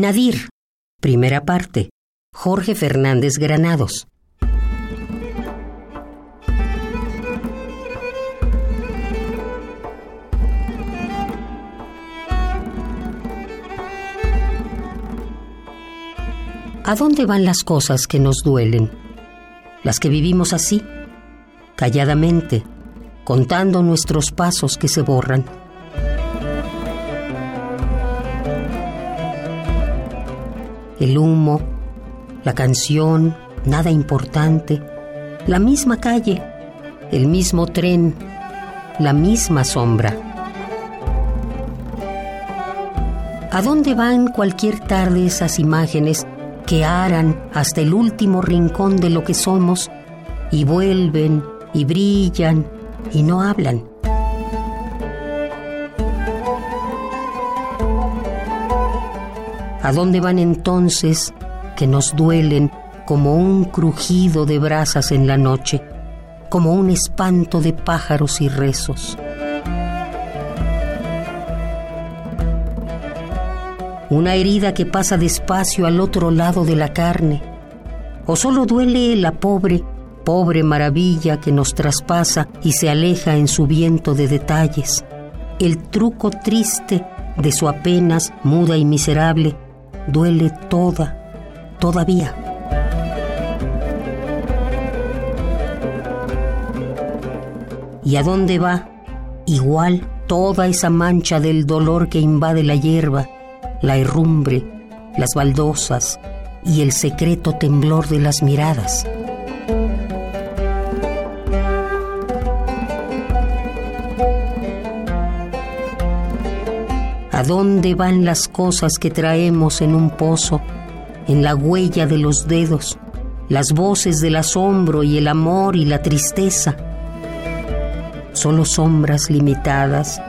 Nadir, primera parte, Jorge Fernández Granados. ¿A dónde van las cosas que nos duelen? Las que vivimos así, calladamente, contando nuestros pasos que se borran. El humo, la canción, nada importante, la misma calle, el mismo tren, la misma sombra. ¿A dónde van cualquier tarde esas imágenes que aran hasta el último rincón de lo que somos y vuelven y brillan y no hablan. ¿A dónde van entonces que nos duelen como un crujido de brasas en la noche, como un espanto de pájaros y rezos? Una herida que pasa despacio al otro lado de la carne, o solo duele la pobre pobre maravilla que nos traspasa y se aleja en su viento de detalles, el truco triste de su apenas muda y miserable, duele toda, todavía. ¿Y a dónde va? Igual toda esa mancha del dolor que invade la hierba, la herrumbre, las baldosas y el secreto temblor de las miradas. ¿A dónde van las cosas que traemos en un pozo, en la huella de los dedos, las voces del asombro y el amor y la tristeza? Solo sombras limitadas,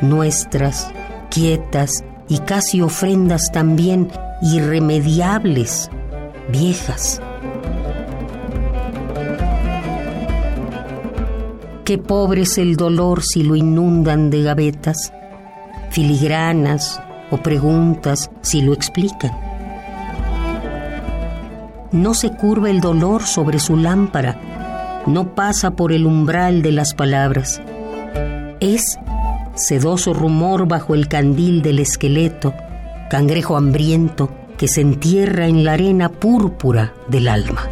nuestras, quietas y casi ofrendas también irremediables, viejas. Qué pobre es el dolor si lo inundan de gavetas filigranas o preguntas si lo explican. No se curva el dolor sobre su lámpara, no pasa por el umbral de las palabras. Es sedoso rumor bajo el candil del esqueleto, cangrejo hambriento que se entierra en la arena púrpura del alma.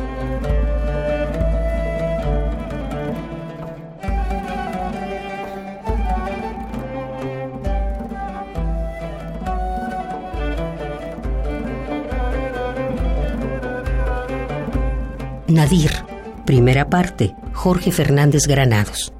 Nadir, primera parte, Jorge Fernández Granados.